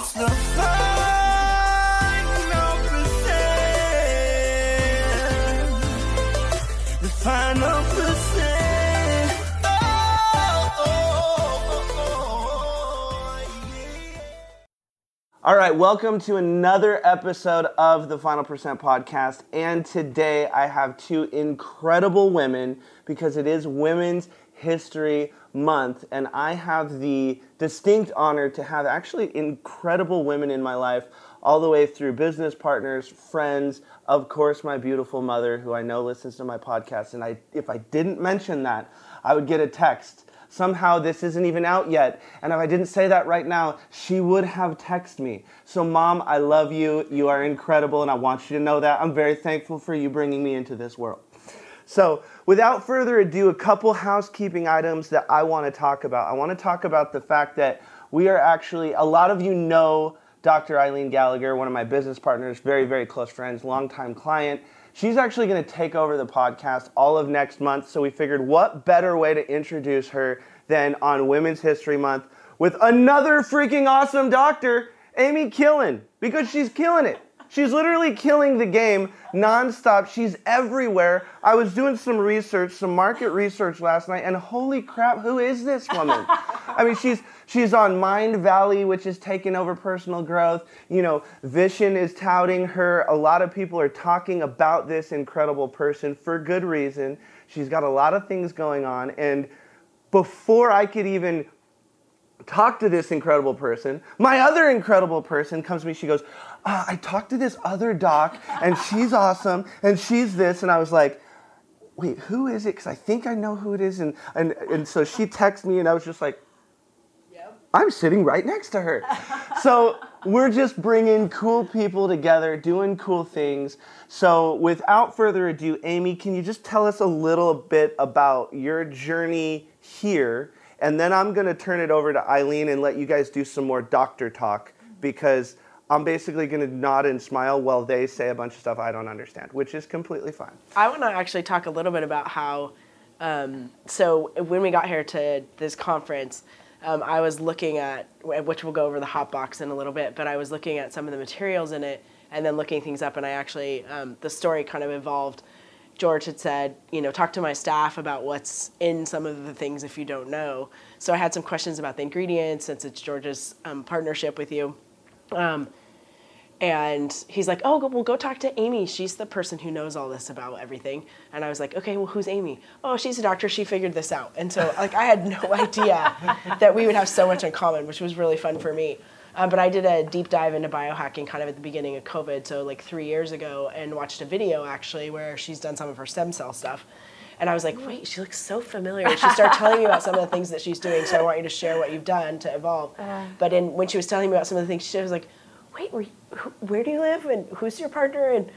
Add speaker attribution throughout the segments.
Speaker 1: It's the final percent. Oh, oh, oh. oh, oh
Speaker 2: All right, welcome to another episode of the Final Percent podcast. And today I have two incredible women because it is Women's History Month. And I have the distinct honor to have actually incredible women in my life, all the way through business partners, friends, of course, my beautiful mother, who I know listens to my podcast. And I, if I didn't mention that, I would get a text somehow this isn't even out yet. And if I didn't say that right now, she would have texted me. So, mom, I love you. You are incredible, and I want you to know that. I'm very thankful for you bringing me into this world. So, without further ado, a couple housekeeping items that I want to talk about. I want to talk about the fact that we are actually, a lot of you know Dr. Eileen Gallagher, one of my business partners, very, very close friends, longtime client. She's actually going to take over the podcast all of next month. So we figured what better way to introduce her than on Women's History Month with another freaking awesome doctor, Amy Killen, because she's killing it. She's literally killing the game nonstop. She's everywhere. I was doing some research, some market research last night, and holy crap, who is this woman? I mean, she's she's on Mindvalley, which is taking over personal growth. You know, Vision is touting her. A lot of people are talking about this incredible person for good reason. She's got a lot of things going on, and before I could even talk to this incredible person. My other incredible person comes to me. She goes, uh, I talked to this other doc, and she's awesome, and she's this. And I was like, wait, who is it? Because I think I know who it is. And, and, and so she texts me, and I was just like, I'm sitting right next to her. so we're just bringing cool people together, doing cool things. So without further ado, Amy, can you just tell us a little bit about your journey here? And then I'm going to turn it over to Eileen and let you guys do some more doctor talk because I'm basically going to nod and smile while they say a bunch of stuff I don't understand, which is completely fine.
Speaker 3: I want to actually talk a little bit about how. Um, so when we got here to this conference, um, I was looking at which we'll go over the Hop Box in a little bit, but I was looking at some of the materials in it and then looking things up, and I actually um, the story kind of evolved. George had said, you know, talk to my staff about what's in some of the things if you don't know. So I had some questions about the ingredients since it's George's um, partnership with you. Um, and he's like, "Oh, well, go talk to Amy. She's the person who knows all this about everything." And I was like, "Okay, well, who's Amy?" "Oh, she's a doctor. She figured this out." And so, like, I had no idea that we would have so much in common, which was really fun for me. Um, but I did a deep dive into biohacking kind of at the beginning of COVID, so like three years ago, and watched a video actually where she's done some of her stem cell stuff. And I was like, wait, she looks so familiar. She started telling me about some of the things that she's doing, so I want you to share what you've done to evolve. but in, when she was telling me about some of the things, she was like, wait, who, where do you live and who's your partner? And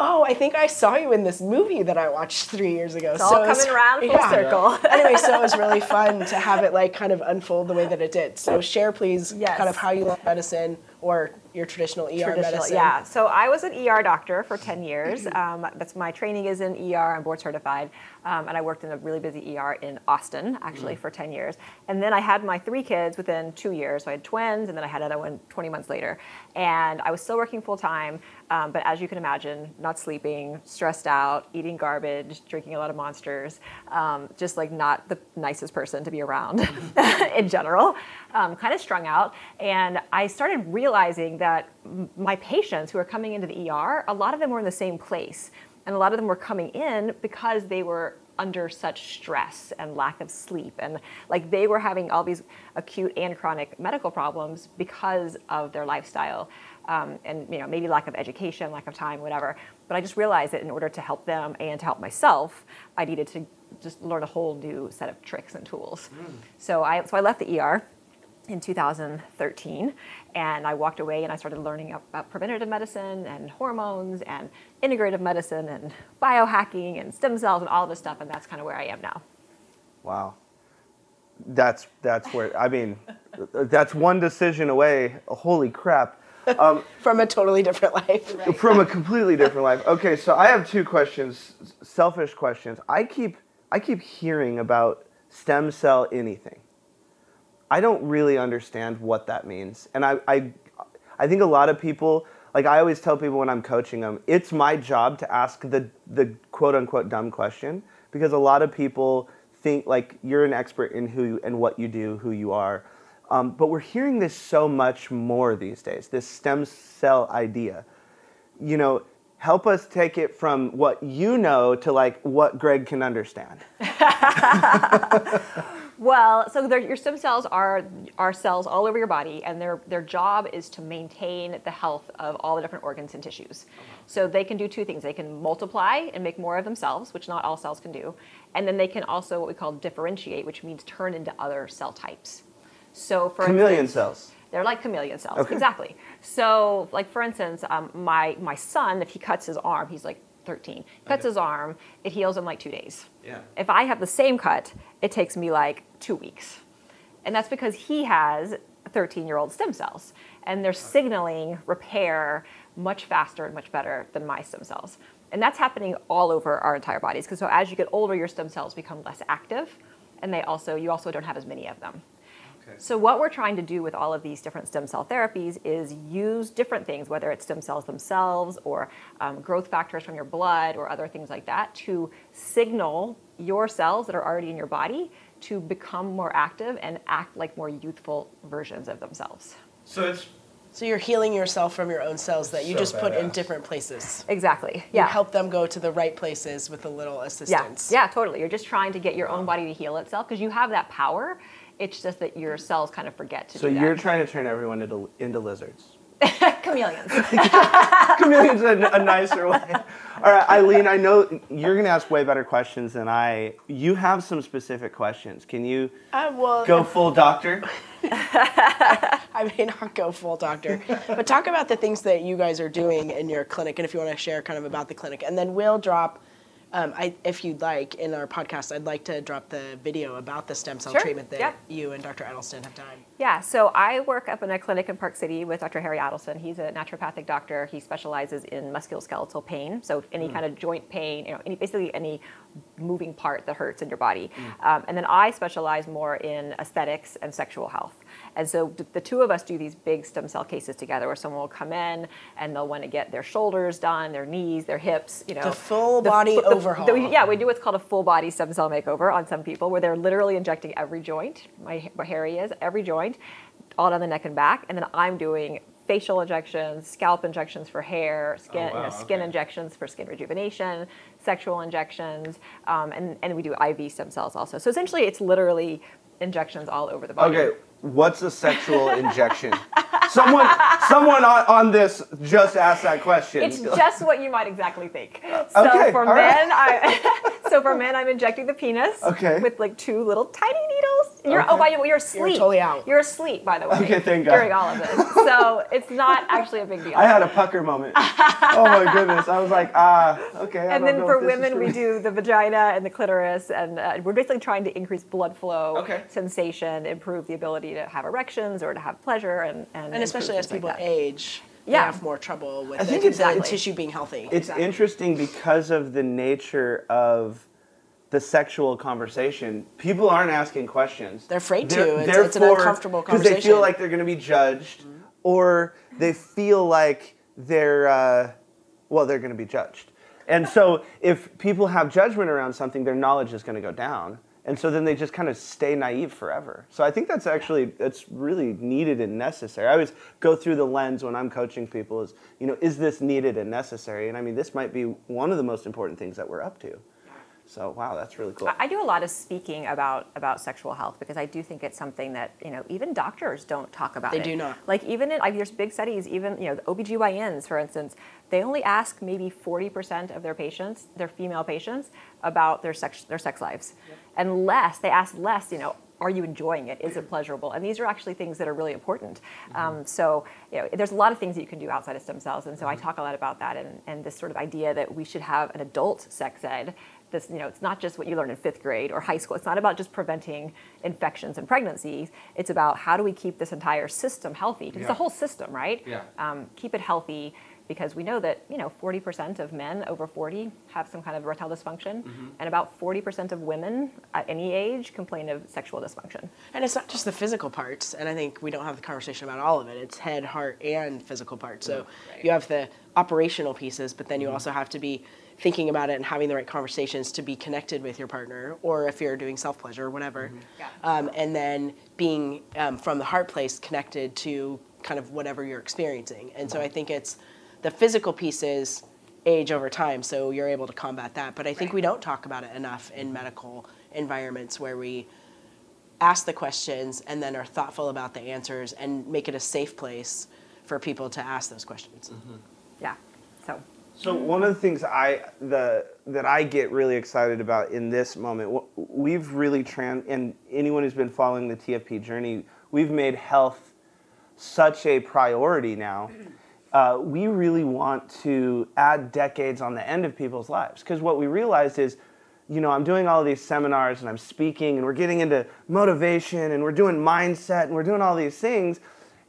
Speaker 3: oh, I think I saw you in this movie that I watched three years ago.
Speaker 4: It's all
Speaker 3: it was-
Speaker 4: coming around full circle.
Speaker 3: anyway, so it was really fun to have it like kind of unfold the way that it did. So share, please,
Speaker 4: Yes.
Speaker 3: kind of how you love medicine or your traditional ER
Speaker 4: Traditional,
Speaker 3: medicine.
Speaker 4: yeah. So I was an ER doctor for 10 years. Um, that's my training is in ER. I'm board certified, um, and I worked in a really busy ER in Austin actually for 10 years. And then I had my three kids within two years. So I had twins, and then I had another one 20 months later. And I was still working full time, um, but as you can imagine, not sleeping, stressed out, eating garbage, drinking a lot of monsters, um, just like not the nicest person to be around in general. Um, kind of strung out, and I started realizing that my patients who were coming into the ER, a lot of them were in the same place, and a lot of them were coming in because they were under such stress and lack of sleep, and like they were having all these acute and chronic medical problems because of their lifestyle, um, and you know maybe lack of education, lack of time, whatever. But I just realized that in order to help them and to help myself, I needed to just learn a whole new set of tricks and tools. So I so I left the ER in 2013 and i walked away and i started learning about preventative medicine and hormones and integrative medicine and biohacking and stem cells and all of this stuff and that's kind of where i am now
Speaker 2: Wow. That's that's where I mean, that's one decision away. Holy crap. Um,
Speaker 3: From a totally different life.
Speaker 2: from a completely different life. Okay, so I have two questions, selfish questions. I keep I keep hearing about stem cell anything. I don't really understand what that means. And I, I, I think a lot of people, like I always tell people when I'm coaching them, it's my job to ask the, the quote unquote dumb question because a lot of people think like you're an expert in who you, and what you do, who you are. Um, but we're hearing this so much more these days, this stem cell idea. You know, help us take it from what you know to like what Greg can understand.
Speaker 4: Well, so your stem cells are are cells all over your body, and their their job is to maintain the health of all the different organs and tissues. So they can do two things: they can multiply and make more of themselves, which not all cells can do, and then they can also what we call differentiate, which means turn into other cell types. So for
Speaker 2: Chameleon
Speaker 4: instance-
Speaker 2: cells.
Speaker 4: they're like chameleon cells,
Speaker 2: Okay.
Speaker 4: exactly. So, like for instance, um, my my son, if he cuts his arm, he's like 13. Cuts
Speaker 2: Okay.
Speaker 4: his arm, it heals in like two days.
Speaker 2: Yeah.
Speaker 4: If I have the same cut, it takes me like two weeks, and that's because he has 13 year old stem cells, and they're signaling repair much faster and much better than my stem cells. And that's happening all over our entire bodies. Because so as you get older, your stem cells become less active, and they also you also don't have as many of them. So what we're trying to do with all of these different stem cell therapies is use different things, whether it's stem cells themselves or um, growth factors from your blood or other things like that, to signal your cells that are already in your body to become more active and act like more youthful versions of themselves.
Speaker 2: So it's
Speaker 3: So you're healing yourself from your own cells that you
Speaker 2: So
Speaker 3: just put in different places.
Speaker 4: Exactly.
Speaker 3: You
Speaker 4: Yeah.
Speaker 3: help them go to the right places with a little
Speaker 4: Yeah.
Speaker 3: assistance.
Speaker 4: Yeah. Totally. You're just trying to get your own body to heal itself because you have that power. It's just that your cells kind of forget to
Speaker 2: so
Speaker 4: do that.
Speaker 2: you're trying to turn everyone into, into lizards.
Speaker 4: chameleons.
Speaker 2: Chameleon's a, a nicer way. All right, Eileen, I know you're going to ask way better questions than I. You have some specific questions. Can you
Speaker 3: Uh, well,
Speaker 2: go full doctor?
Speaker 3: I may not go full doctor, but talk about the things that you guys are doing in your clinic, and if you want to share kind of about the clinic, and then we'll drop. Um, I, if you'd like, in our podcast, I'd like to drop the video about the stem cell
Speaker 4: Sure,
Speaker 3: treatment that
Speaker 4: yeah.
Speaker 3: you and Dr. Adelson have done.
Speaker 4: Yeah, so I work up in a clinic in Park City with Dr. Harry Adelson. He's a naturopathic doctor. He specializes in musculoskeletal pain, so any kind of joint pain, you know, any, basically any moving part that hurts in your body. Um, and then I specialize more in aesthetics and sexual health. And so the two of us do these big stem cell cases together, where someone will come in and they'll want to get their shoulders done, their knees, their hips, you know,
Speaker 3: The full body
Speaker 4: fu-
Speaker 3: overhaul.
Speaker 4: the- yeah, we do what's called a full body stem cell makeover on some people, where they're literally injecting every joint. My, my Harry is every joint, all down the neck and back, and then I'm doing facial injections, scalp injections for hair, skin,
Speaker 2: Oh, wow,
Speaker 4: you know, skin
Speaker 2: okay.
Speaker 4: injections for skin rejuvenation, sexual injections, um, and and we do IV stem cells also. So essentially, it's literally injections all over the body.
Speaker 2: Okay, what's a sexual injection? Someone, someone on, on this just asked that question.
Speaker 4: It's just what you might exactly think. So
Speaker 2: okay,
Speaker 4: for
Speaker 2: all right.
Speaker 4: men, I, so for men, I'm injecting the penis
Speaker 2: Okay.
Speaker 4: with like two little tiny needles. You're oh,
Speaker 2: Okay.
Speaker 4: by the way, you're asleep.
Speaker 3: totally out.
Speaker 4: You're asleep, by the way.
Speaker 2: Okay, thank God.
Speaker 4: During all of this, so it's not actually a big deal.
Speaker 2: I had a pucker moment. oh my goodness. I was like, ah, okay. I
Speaker 4: and
Speaker 2: don't
Speaker 4: then
Speaker 2: know
Speaker 4: for
Speaker 2: if this
Speaker 4: women, we do the vagina and the clitoris, and uh, we're basically trying to increase blood flow,
Speaker 2: Okay.
Speaker 4: sensation, improve the ability to have erections or to have pleasure, and and,
Speaker 3: And especially as people
Speaker 4: like
Speaker 3: age, they
Speaker 4: Yeah.
Speaker 3: have more trouble with
Speaker 2: I think
Speaker 3: the,
Speaker 2: it's
Speaker 3: the
Speaker 4: exactly-
Speaker 3: tissue being healthy.
Speaker 2: It's interesting because of the nature of the sexual conversation. People aren't asking questions.
Speaker 3: They're afraid to.
Speaker 2: They're-
Speaker 3: It's- it's an
Speaker 2: therefore-
Speaker 3: uncomfortable
Speaker 2: Because they feel like they're going to be judged, or they feel like they're, uh, well, they're going to be judged. And so if people have judgment around something, their knowledge is going to go down. And so then they just kind of stay naive forever. So I think that's actually that's really needed and necessary. I always go through the lens when I'm coaching people is, you know, is this needed and necessary? And I mean, this might be one of the most important things that we're up to. So wow, that's really cool.
Speaker 4: I- I do a lot of speaking about about sexual health because I do think it's something that you know even doctors don't talk about.
Speaker 3: They
Speaker 4: it.
Speaker 3: do not.
Speaker 4: Like even in like there's big studies, even you know the OBGYNs, for instance, they only ask maybe 40% of their patients, their female patients, about their sex their sex lives, and less they ask less. You know, are you enjoying it? Is it pleasurable? And these are actually things that are really important. Um, so you know, there's a lot of things that you can do outside of stem cells, and so I talk a lot about that and, and this sort of idea that we should have an adult sex ed this, you know, it's not just what you learn in fifth grade or high school. It's not about just preventing infections and pregnancies. It's about how do we keep this entire system healthy? 'Cause It's
Speaker 2: Yeah.
Speaker 4: a whole system, right?
Speaker 2: Yeah.
Speaker 4: Um, keep it healthy because we know that you know 40% of men over 40 have some kind of erectile dysfunction, and about 40% of women at any age complain of sexual dysfunction.
Speaker 3: And it's not just the physical parts, and I think we don't have the conversation about all of it. It's head, heart, and physical parts. So you have the operational pieces, but then you also have to be thinking about it and having the right conversations to be connected with your partner, or if you're doing self pleasure or whatever.
Speaker 4: Yeah.
Speaker 3: Um, and then being um, from the heart place connected to kind of whatever you're experiencing. And so I think it's the physical pieces age over time, so you're able to combat that. But I think we don't talk about it enough in medical environments where we ask the questions and then are thoughtful about the answers and make it a safe place for people to ask those questions.
Speaker 4: Yeah. So
Speaker 2: So one of the things I the that I get really excited about in this moment, we've really trans and anyone who's been following the TFP journey, we've made health such a priority now. Uh, we really want to add decades on the end of people's lives because what we realized is, you know, I'm doing all these seminars and I'm speaking and we're getting into motivation and we're doing mindset and we're doing all these things.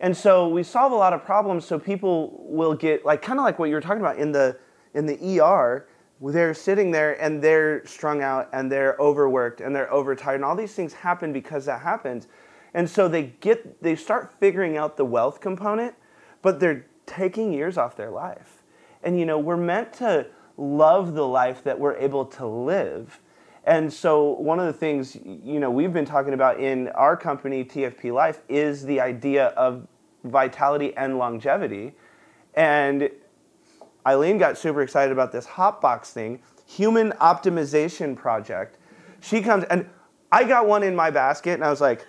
Speaker 2: And so we solve a lot of problems so people will get like kind of like what you were talking about in the in the ER they're sitting there and they're strung out and they're overworked and they're overtired and all these things happen because that happens. And so they get they start figuring out the wealth component, but they're taking years off their life. And you know, we're meant to love the life that we're able to live. And so one of the things you know we've been talking about in our company TFP Life is the idea of vitality and longevity. And Eileen got super excited about this HopBox thing, human optimization project. She comes and I got one in my basket and I was like,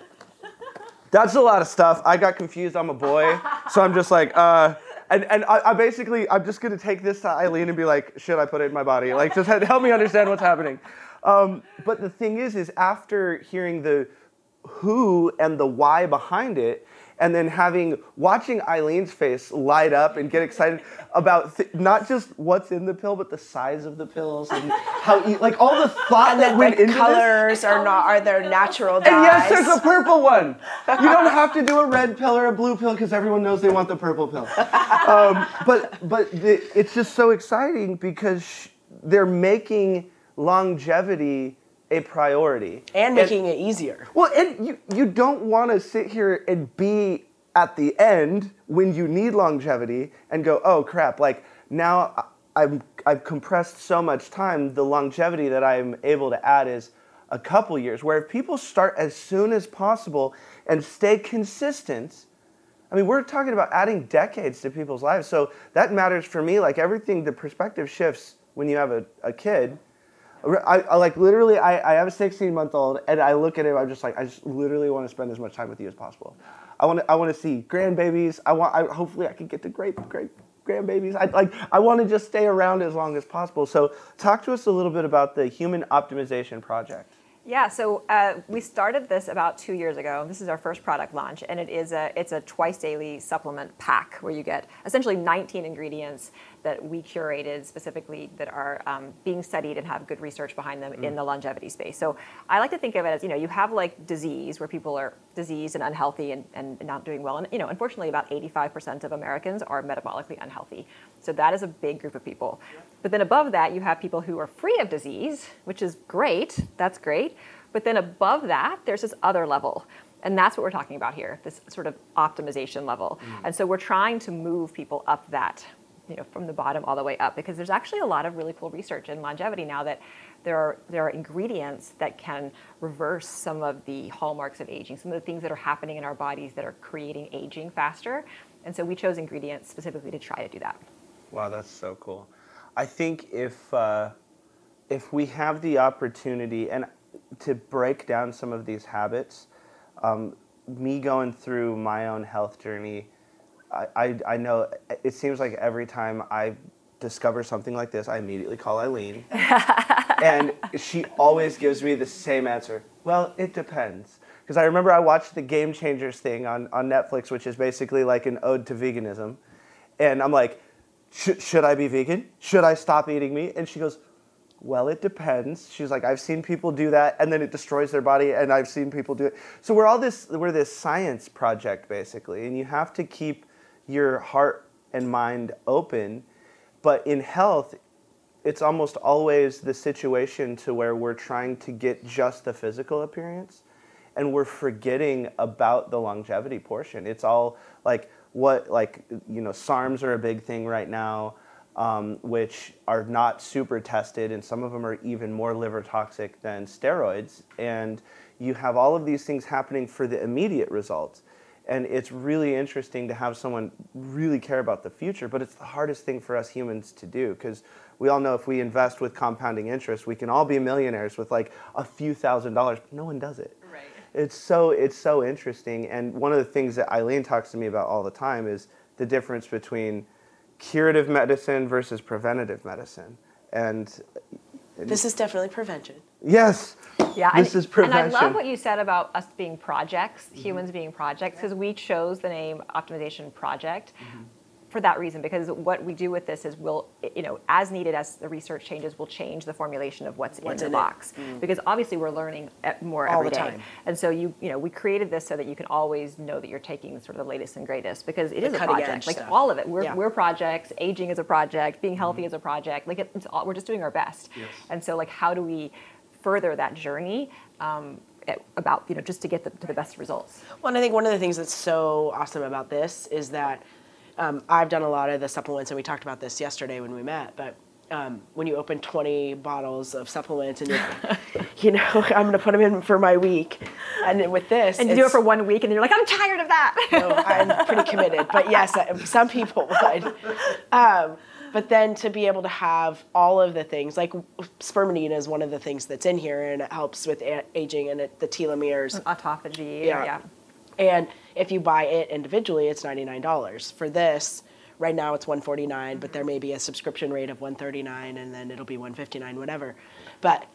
Speaker 2: that's a lot of stuff. I got confused. I'm a boy. So I'm just like, uh, and, and I, I basically, I'm just to take this to Eileen and be like, should I put it in my body? Like, just help me understand what's happening. Um, but the thing is, is after hearing the who and the why behind it, and then having watching Eileen's face light up and get excited about th- not just what's in the pill, but the size of the pills and how e- like all the thought
Speaker 3: And
Speaker 2: that went into this.
Speaker 3: colors are not are their natural dyes.
Speaker 2: And yes, there's a purple one. You don't have to do a red pill or a blue pill because everyone knows they want the purple pill. Um, but but the, it's just so exciting because sh- they're making longevity a priority
Speaker 3: and making it easier.
Speaker 2: Well, and you you don't want to sit here and be at the end when you need longevity and go, oh crap, like now I'm I've compressed so much time. The longevity that I'm able to add is a couple years. Where if people start as soon as possible and stay consistent, I mean, we're talking about adding decades to people's lives. So that matters for me. Like everything, the perspective shifts when you have a, a kid. I, I like literally, I, I have a 16 month old and I look at him, I'm just like, I just literally want to spend as much time with you as possible. I want to, I want to see grandbabies. I want, I, hopefully I can get to great, great grandbabies. I like, I want to just stay around as long as possible. So talk to us a little bit about the Human Optimization Project.
Speaker 4: Yeah, so uh, we started this about two years ago. This is our first product launch, and it is a it's a twice daily supplement pack where you get essentially 19 ingredients that we curated specifically that are um, being studied and have good research behind them in the longevity space. So I like to think of it as you know you have like disease where people are diseased and unhealthy and, and not doing well, and you know unfortunately about 85% of Americans are metabolically unhealthy. So that is a big group of people. But then above that, you have people who are free of disease, which is great. That's great. But then above that, there's this other level. And that's what we're talking about here, this sort of optimization level. And so we're trying to move people up that, you know, from the bottom all the way up because there's actually a lot of really cool research in longevity now that there are there are ingredients that can reverse some of the hallmarks of aging, some of the things that are happening in our bodies that are creating aging faster. And so we chose ingredients specifically to try to do that.
Speaker 2: Wow, that's so cool. I think if uh, if we have the opportunity and to break down some of these habits, um, me going through my own health journey, I, I, I know it seems like every time I discover something like this, I immediately call Eileen, and she always gives me the same answer. Well, it depends. Because I remember I watched the Game Changers thing on, on Netflix, which is basically like an ode to veganism. And I'm like, should I be vegan? Should I stop eating meat? And she goes, well, it depends. She's like, I've seen people do that, and then it destroys their body, and I've seen people do it. So we're all this, we're this science project basically, and you have to keep your heart and mind open. But in health, it's almost always the situation to where we're trying to get just the physical appearance and we're forgetting about the longevity portion. It's all like what like you know SARMs are a big thing right now, um, which are not super tested, and some of them are even more liver toxic than steroids. And you have all of these things happening for the immediate results. And it's really interesting to have someone really care about the future, but it's the hardest thing for us humans to do because we all know if we invest with compounding interest, we can all be millionaires with like a few thousand dollars. But no one does it right. it's so it's so interesting and one of the things that eileen talks to me about all the time is the difference between curative medicine versus preventative medicine and
Speaker 3: This is definitely prevention.
Speaker 2: Yes
Speaker 4: Yeah,
Speaker 2: this
Speaker 4: and,
Speaker 2: is prevention Mm-hmm.
Speaker 4: And I love what you said about us being projects, humans being projects, because we chose the name Optimization Project
Speaker 2: Mm-hmm.
Speaker 4: for that reason. Because what we do with this is we'll, you know, as needed as the research changes, we'll change the formulation of what's,
Speaker 3: What's
Speaker 4: in the box. Because obviously we're learning more
Speaker 3: All
Speaker 4: every
Speaker 3: the
Speaker 4: day.
Speaker 3: time.
Speaker 4: And so you, you know, we created this so that you can always know that you're taking sort of the latest and greatest because it
Speaker 3: The
Speaker 4: is a project. Like
Speaker 3: stuff.
Speaker 4: all of it, we're,
Speaker 3: Yeah.
Speaker 4: we're projects. Aging is a project. Being healthy is a project. Like it, it's all, we're just doing our best. yes. And so like, how do we further that journey? Um, about you know just to get the, to the best results.
Speaker 3: Well, and I think one of the things that's so awesome about this is that um, I've done a lot of the supplements, and we talked about this yesterday when we met. But um, when you open 20 bottles of supplements, and you're, you know, I'm going to put them in for my week, and with this,
Speaker 4: And you do it for one week, and then you're like, I'm tired of that.
Speaker 3: No, I'm pretty committed, but yes, uh, some people would. Um, but then to be able to have all of the things, like spermidine is one of the things that's in here, and it helps with a- aging and it, the telomeres.
Speaker 4: Autophagy.
Speaker 3: Yeah.
Speaker 4: Yeah.
Speaker 3: And if you buy it individually, it's ninety nine dollars. For this, right now it's one forty nine, but there may be a subscription rate of one thirty nine, and then it'll be one fifty nine, whatever. But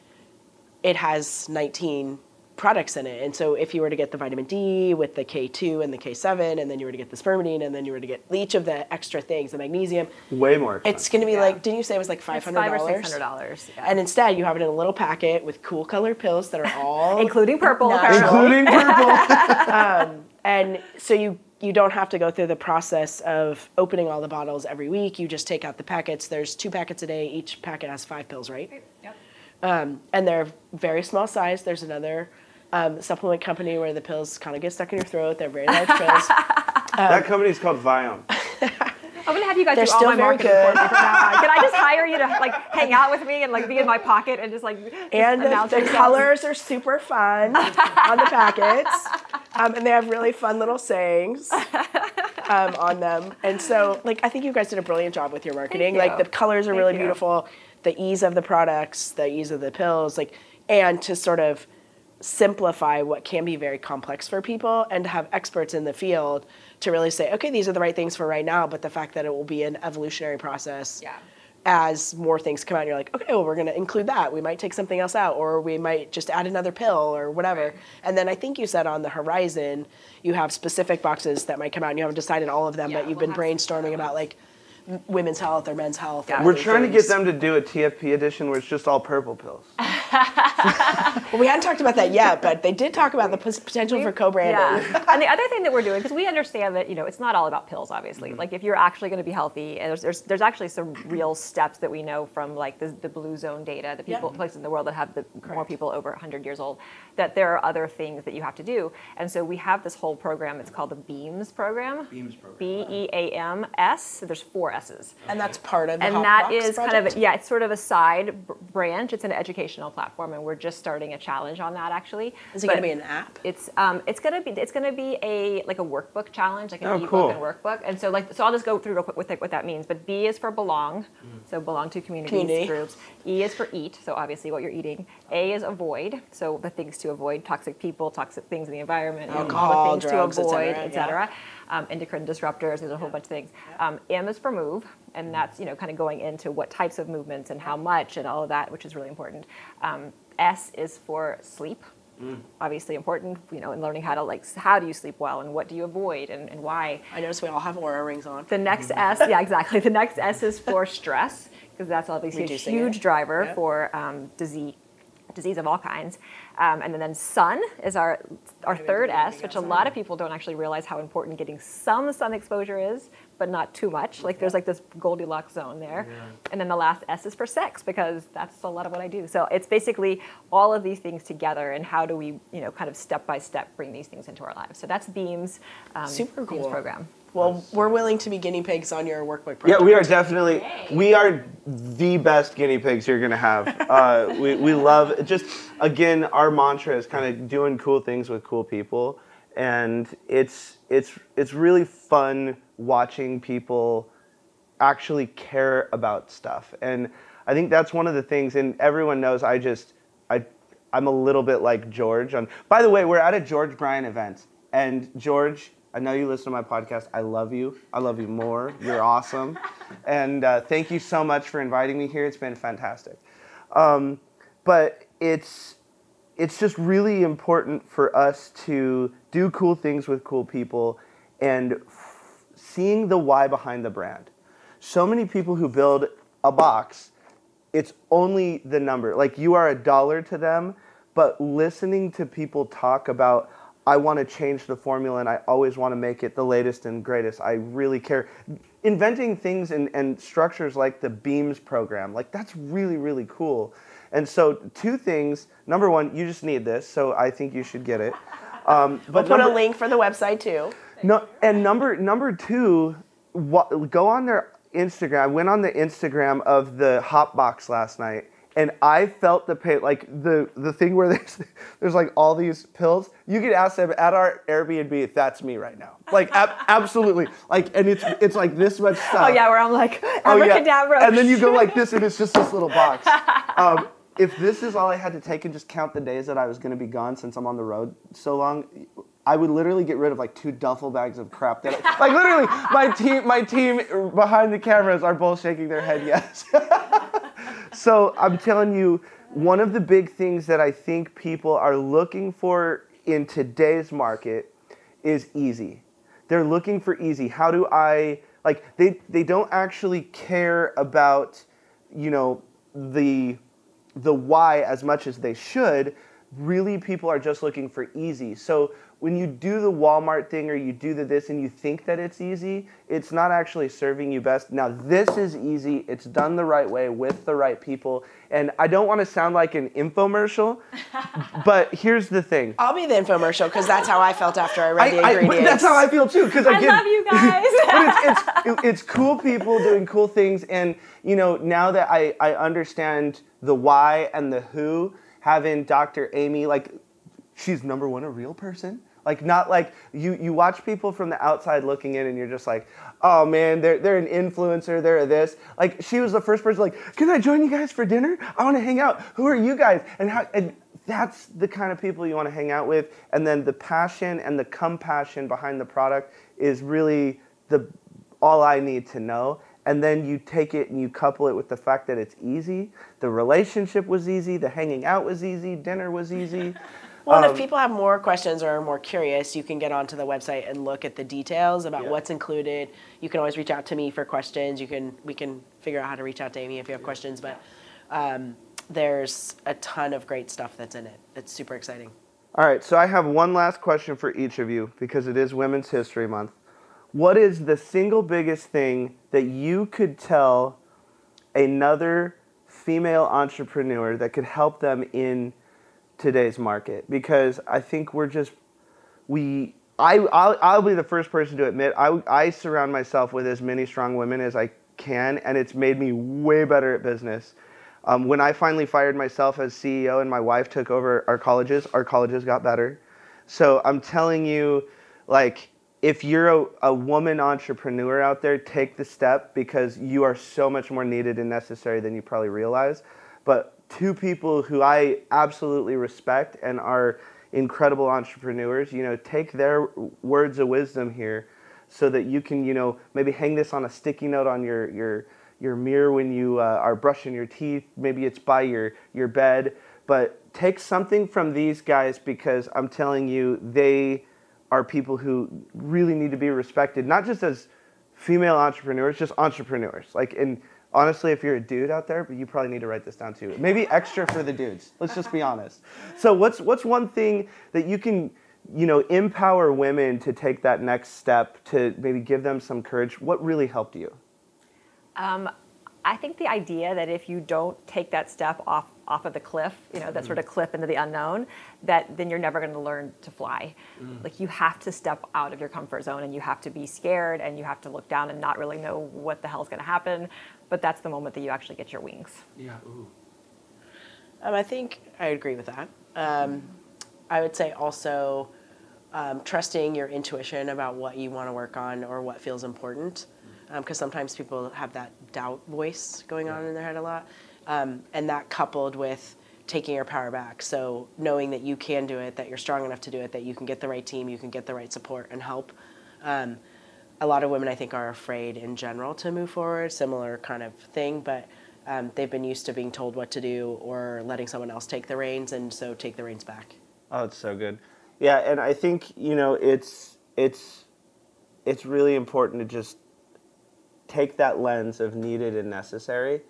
Speaker 3: it has nineteen products in it, and so if you were to get the vitamin D with the K two and the K seven, and then you were to get the spermidine, and then you were to get each of the extra things, the magnesium,
Speaker 2: way more expensive.
Speaker 3: it's going to be
Speaker 4: Yeah.
Speaker 3: like. Didn't you say it was like five
Speaker 4: It's
Speaker 3: hundred
Speaker 4: five or
Speaker 3: dollars?
Speaker 4: six hundred dollars.
Speaker 3: And instead, you have it in a little packet with cool color pills that are all
Speaker 4: including purple.
Speaker 2: Including purple
Speaker 3: and so you you don't have to go through the process of opening all the bottles every week. You just take out the packets. There's two packets a day. Each packet has five pills, right? Um, and they're very small size. There's another um, supplement company where the pills kind of get stuck in your throat. They're very large pills.
Speaker 2: that company is called Viome
Speaker 4: I'm gonna have you guys
Speaker 3: They're
Speaker 4: do all
Speaker 3: still
Speaker 4: my
Speaker 3: very
Speaker 4: marketing
Speaker 3: good.
Speaker 4: for me from now on. Can I just hire you to like hang out with me and like be in my pocket and just like just
Speaker 3: And the,
Speaker 4: announce
Speaker 3: the colors are super fun on the packets. Um, and they have really fun little sayings um, on them. And so, like, I think you guys did a brilliant job with your marketing.
Speaker 4: Thank
Speaker 3: Like, the colors are
Speaker 4: Thank
Speaker 3: really
Speaker 4: you.
Speaker 3: beautiful, the ease of the products, the ease of the pills, like, and to sort of simplify what can be very complex for people and to have experts in the field to really say, okay, these are the right things for right now, but the fact that it will be an evolutionary process
Speaker 4: Yeah.
Speaker 3: as more things come out, you're like, okay, well, we're going to include that. We might take something else out, or we might just add another pill or whatever. And then I think you said on the horizon, you have specific boxes that might come out, and you haven't decided all of them,
Speaker 4: Yeah,
Speaker 3: but you've
Speaker 4: we'll
Speaker 3: been brainstorming about like women's health or men's health. or
Speaker 2: we're
Speaker 3: other
Speaker 2: trying to get them to do a tfp edition where it's just all purple pills
Speaker 3: Well, we hadn't talked about that yet, but they did talk about the pos- potential for co-branding.
Speaker 4: Yeah. and the other thing that we're doing, because we understand that, you know, it's not all about pills, obviously. Mm-hmm. Like if you're actually going to be healthy, and there's, there's, there's actually some real steps that we know from like the, the blue zone data, the people,
Speaker 3: Yeah.
Speaker 4: places in the world that have the more people over 100 years old, that there are other things that you have to do. And so we have this whole program, it's called the BEAMS program.
Speaker 2: Beams program.
Speaker 4: B E A M S. So there's four S's.
Speaker 3: And that's part of the
Speaker 4: and
Speaker 3: Hot
Speaker 4: that
Speaker 3: Box
Speaker 4: is kind
Speaker 3: project?
Speaker 4: of yeah it's sort of a side b- branch it's an educational platform and we're just starting a challenge on that actually
Speaker 3: Is it going to be an app?
Speaker 4: it's um, it's gonna be it's gonna be a like a workbook challenge like an
Speaker 2: Oh,
Speaker 4: ebook
Speaker 2: cool.
Speaker 4: and workbook and so like so I'll just go through real quick with like what that means but B is for belong so belong to communities
Speaker 3: Community.
Speaker 4: groups E is for eat so obviously what you're eating A is avoid so the things to avoid toxic people toxic things in the environment you know, all the things
Speaker 3: drugs,
Speaker 4: to
Speaker 3: et
Speaker 4: avoid
Speaker 3: cetera,
Speaker 4: et cetera um, endocrine disruptors. There's a whole bunch of things. Um, M is for move, and that's you know kind of going into what types of movements and how much and all of that, which is really important. Um, S is for sleep. Obviously important, you know, in learning how to like how do you sleep well and what do you avoid and, and why.
Speaker 3: I notice we all have Oura rings on.
Speaker 4: The next S, yeah, exactly. The next S is for stress because that's obviously a huge
Speaker 3: it.
Speaker 4: driver
Speaker 3: Yep.
Speaker 4: for um, disease disease of all kinds. Um, and then, then sun is our our third S, which a lot of people don't actually realize how important getting some sun exposure is, but not too much. Like there's like this Goldilocks zone there. And then the last S is for sex because that's a lot of what I do. So it's basically all of these things together and how do we, you know, kind of step by step bring these things into our lives. So that's Beams, um,
Speaker 3: Super
Speaker 4: Beams
Speaker 3: cool.
Speaker 4: program.
Speaker 3: Well, we're willing to be guinea pigs on your workbook project.
Speaker 2: Yeah, we are definitely we are the best guinea pigs you're gonna have. Uh, we we love just again our mantra is kind of doing cool things with cool people, and it's it's it's really fun watching people actually care about stuff, and I think that's one of the things. And everyone knows I just I I'm a little bit like George. On by the way, we're at a George Bryan event, and George. I know you listen to my podcast. I love you. I love you more. You're awesome. And uh, thank you so much for inviting me here. It's been fantastic. Um, but it's it's just really important for us to do cool things with cool people and f- seeing the why behind the brand. So many people who build a box, it's only the number. Like you are a dollar to them, but listening to people talk about I want to change the formula and I always want to make it the latest and greatest. I really care. Inventing things and, and structures like the Beams program, like that's really, really cool. And so, two things. Number one, you just need this, so I think you should get it. Um,
Speaker 3: We'll
Speaker 2: but
Speaker 3: put a link for the website too.
Speaker 2: no, and number number two, wha- go on their Instagram. I went on the Instagram of the Hop Box last night, and I felt the pain, like the the thing where there's there's like all these pills. You could ask them at our Airbnb that's me right now. Like ab- absolutely, like, and it's it's like this much stuff.
Speaker 4: Oh yeah, where I'm like
Speaker 2: Oh, yeah. And then you go like this, and it's just this little box. Um, if this is all I had to take and just count the days that I was going to be gone since I'm on the road so long, I would literally get rid of like two duffel bags of crap. That I, like literally, my team, my team behind the cameras are both shaking their head yes. so I'm telling you, one of the big things that I think people are looking for in today's market is easy. They're looking for easy. How do I like they they don't actually care about you know the the why as much as they should. Really people are just looking for easy. So when you do the Walmart thing or you do the this and you think that it's easy, it's not actually serving you best. Now this is easy. It's done the right way with the right people. And I don't want to sound like an infomercial, but here's the thing.
Speaker 3: I'll be the infomercial because that's how I felt after I read the
Speaker 2: I, I, that's how I feel too. Because
Speaker 4: I love you guys.
Speaker 2: but it's, it's, it's cool people doing cool things, and you know now that I, I understand the why and the who, having Dr. Amy like she's number one a real person. Like not like you you watch people from the outside looking in, and you're just like, oh man, they're they're an influencer, they're this. Like she was the first person like, can I join you guys for dinner? I want to hang out. Who are you guys? And how and that's the kind of people you want to hang out with. And then the passion and the compassion behind the product is really the all I need to know. And then you take it and you couple it with the fact that it's easy. The relationship was easy. The hanging out was easy. Dinner was easy.
Speaker 3: Well,
Speaker 2: Um,
Speaker 3: if people have more questions or are more curious, you can get onto the website and look at the details about
Speaker 2: Yeah.
Speaker 3: what's included. You can always reach out to me for questions. You can we can figure out how to reach out to Amy if you have questions. But um, there's a ton of great stuff that's in it. It's super exciting.
Speaker 2: All right, so I have one last question for each of you because it is Women's History Month. What is the single biggest thing that you could tell another female entrepreneur that could help them in today's market? Because I think we're just we I I'll, I'll be the first person to admit I I surround myself with as many strong women as I can, and it's made me way better at business. Um, when I finally fired myself as CEO and my wife took over our colleges, our colleges got better. So I'm telling you, like, if you're a, a woman entrepreneur out there, take the step because you are so much more needed and necessary than you probably realize. But two people who I absolutely respect and are incredible entrepreneurs, you know, take their words of wisdom here so that you can, you know, maybe hang this on a sticky note on your, your, your mirror when you uh, are brushing your teeth. Maybe it's by your, your bed. But take something from these guys because I'm telling you, they are people who really need to be respected, not just as female entrepreneurs, just entrepreneurs. Like, and honestly, if you're a dude out there, but you probably need to write this down too. Maybe extra for the dudes. Let's just be honest. So what's what's one thing that you can you know empower women to take that next step to maybe give them some courage? What really helped you?
Speaker 4: Um, I think the idea that if you don't take that step off off of the cliff, you know, that sort of cliff into the unknown, that then you're never going to learn to fly. Like you have to step out of your comfort zone and you have to be scared and you have to look down and not really know what the hell's going to happen. But that's the moment that you actually get your wings.
Speaker 5: Yeah. Ooh.
Speaker 3: Um, I think I agree with that. Um, I would say also um, trusting your intuition about what you want to work on or what feels important, because sometimes people have that doubt voice going on in their head a lot, um, and that coupled with taking your power back. So knowing that you can do it, that you're strong enough to do it, that you can get the right team, you can get the right support and help. Um, a lot of women, I think, are afraid in general to move forward, similar kind of thing, but um, they've been used to being told what to do or letting someone else take the reins, and so take the reins back.
Speaker 2: Oh, it's so good. Yeah, and I think you know it's it's it's really important to just take that lens of needed and necessary,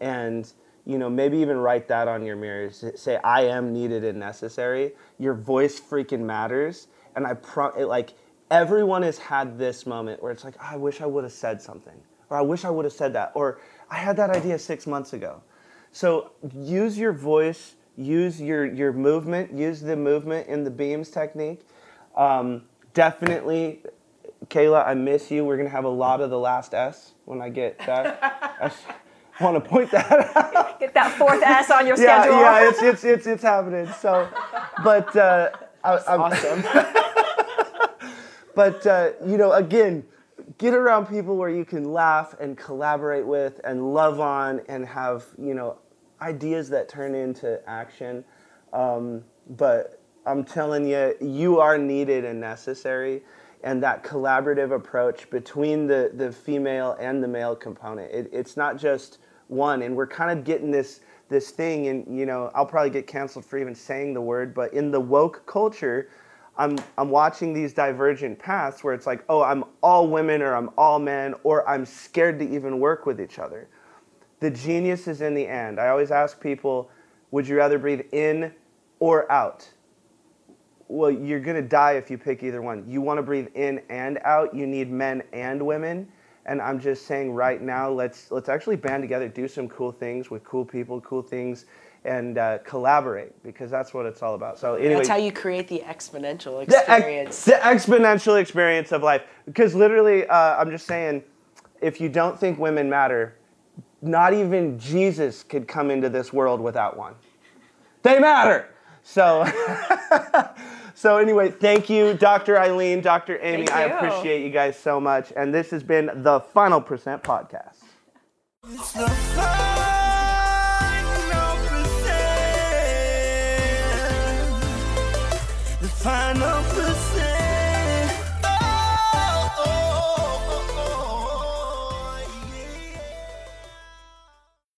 Speaker 2: and you know maybe even write that on your mirror. Say I am needed and necessary. Your voice freaking matters, and I pro it, like everyone has had this moment where it's like I wish I would have said something, or I wish I would have said that, or I had that idea six months ago. So use your voice, use your, your movement, use the movement in the beams technique. Um, definitely, Kayla, I miss you. We're gonna have a lot of the last S when I get that. I want to point that out.
Speaker 4: Get that fourth S on your
Speaker 2: Yeah,
Speaker 4: schedule.
Speaker 2: yeah, it's, it's it's it's happening. So, but uh, I, I'm,
Speaker 3: Awesome.
Speaker 2: but uh, you know, again, get around people where you can laugh and collaborate with and love on and have you know ideas that turn into action. Um, but I'm telling you, you are needed and necessary. And that collaborative approach between the, the female and the male component, it, it's not just one. And we're kind of getting this this thing, and you know, I'll probably get canceled for even saying the word, but in the woke culture, I'm I'm watching these divergent paths where it's like, oh, I'm all women or I'm all men, or I'm scared to even work with each other. The genius is in the end. I always ask people, would you rather breathe in or out? Well, you're gonna die if you pick either one. You want to breathe in and out. You need men and women. And I'm just saying right now, let's let's actually band together, do some cool things with cool people, cool things, and uh, collaborate because that's what it's all about. So anyway,
Speaker 3: That's how you create the exponential
Speaker 2: the, ex-
Speaker 3: experience.
Speaker 2: the exponential experience of life. Because literally, uh, I'm just saying, if you don't think women matter, not even Jesus could come into this world without one. They matter. So, so anyway, thank you, Dr. Eileen, Dr. Amy. I appreciate you guys so much. And this has been the Final Percent Podcast.
Speaker 1: It's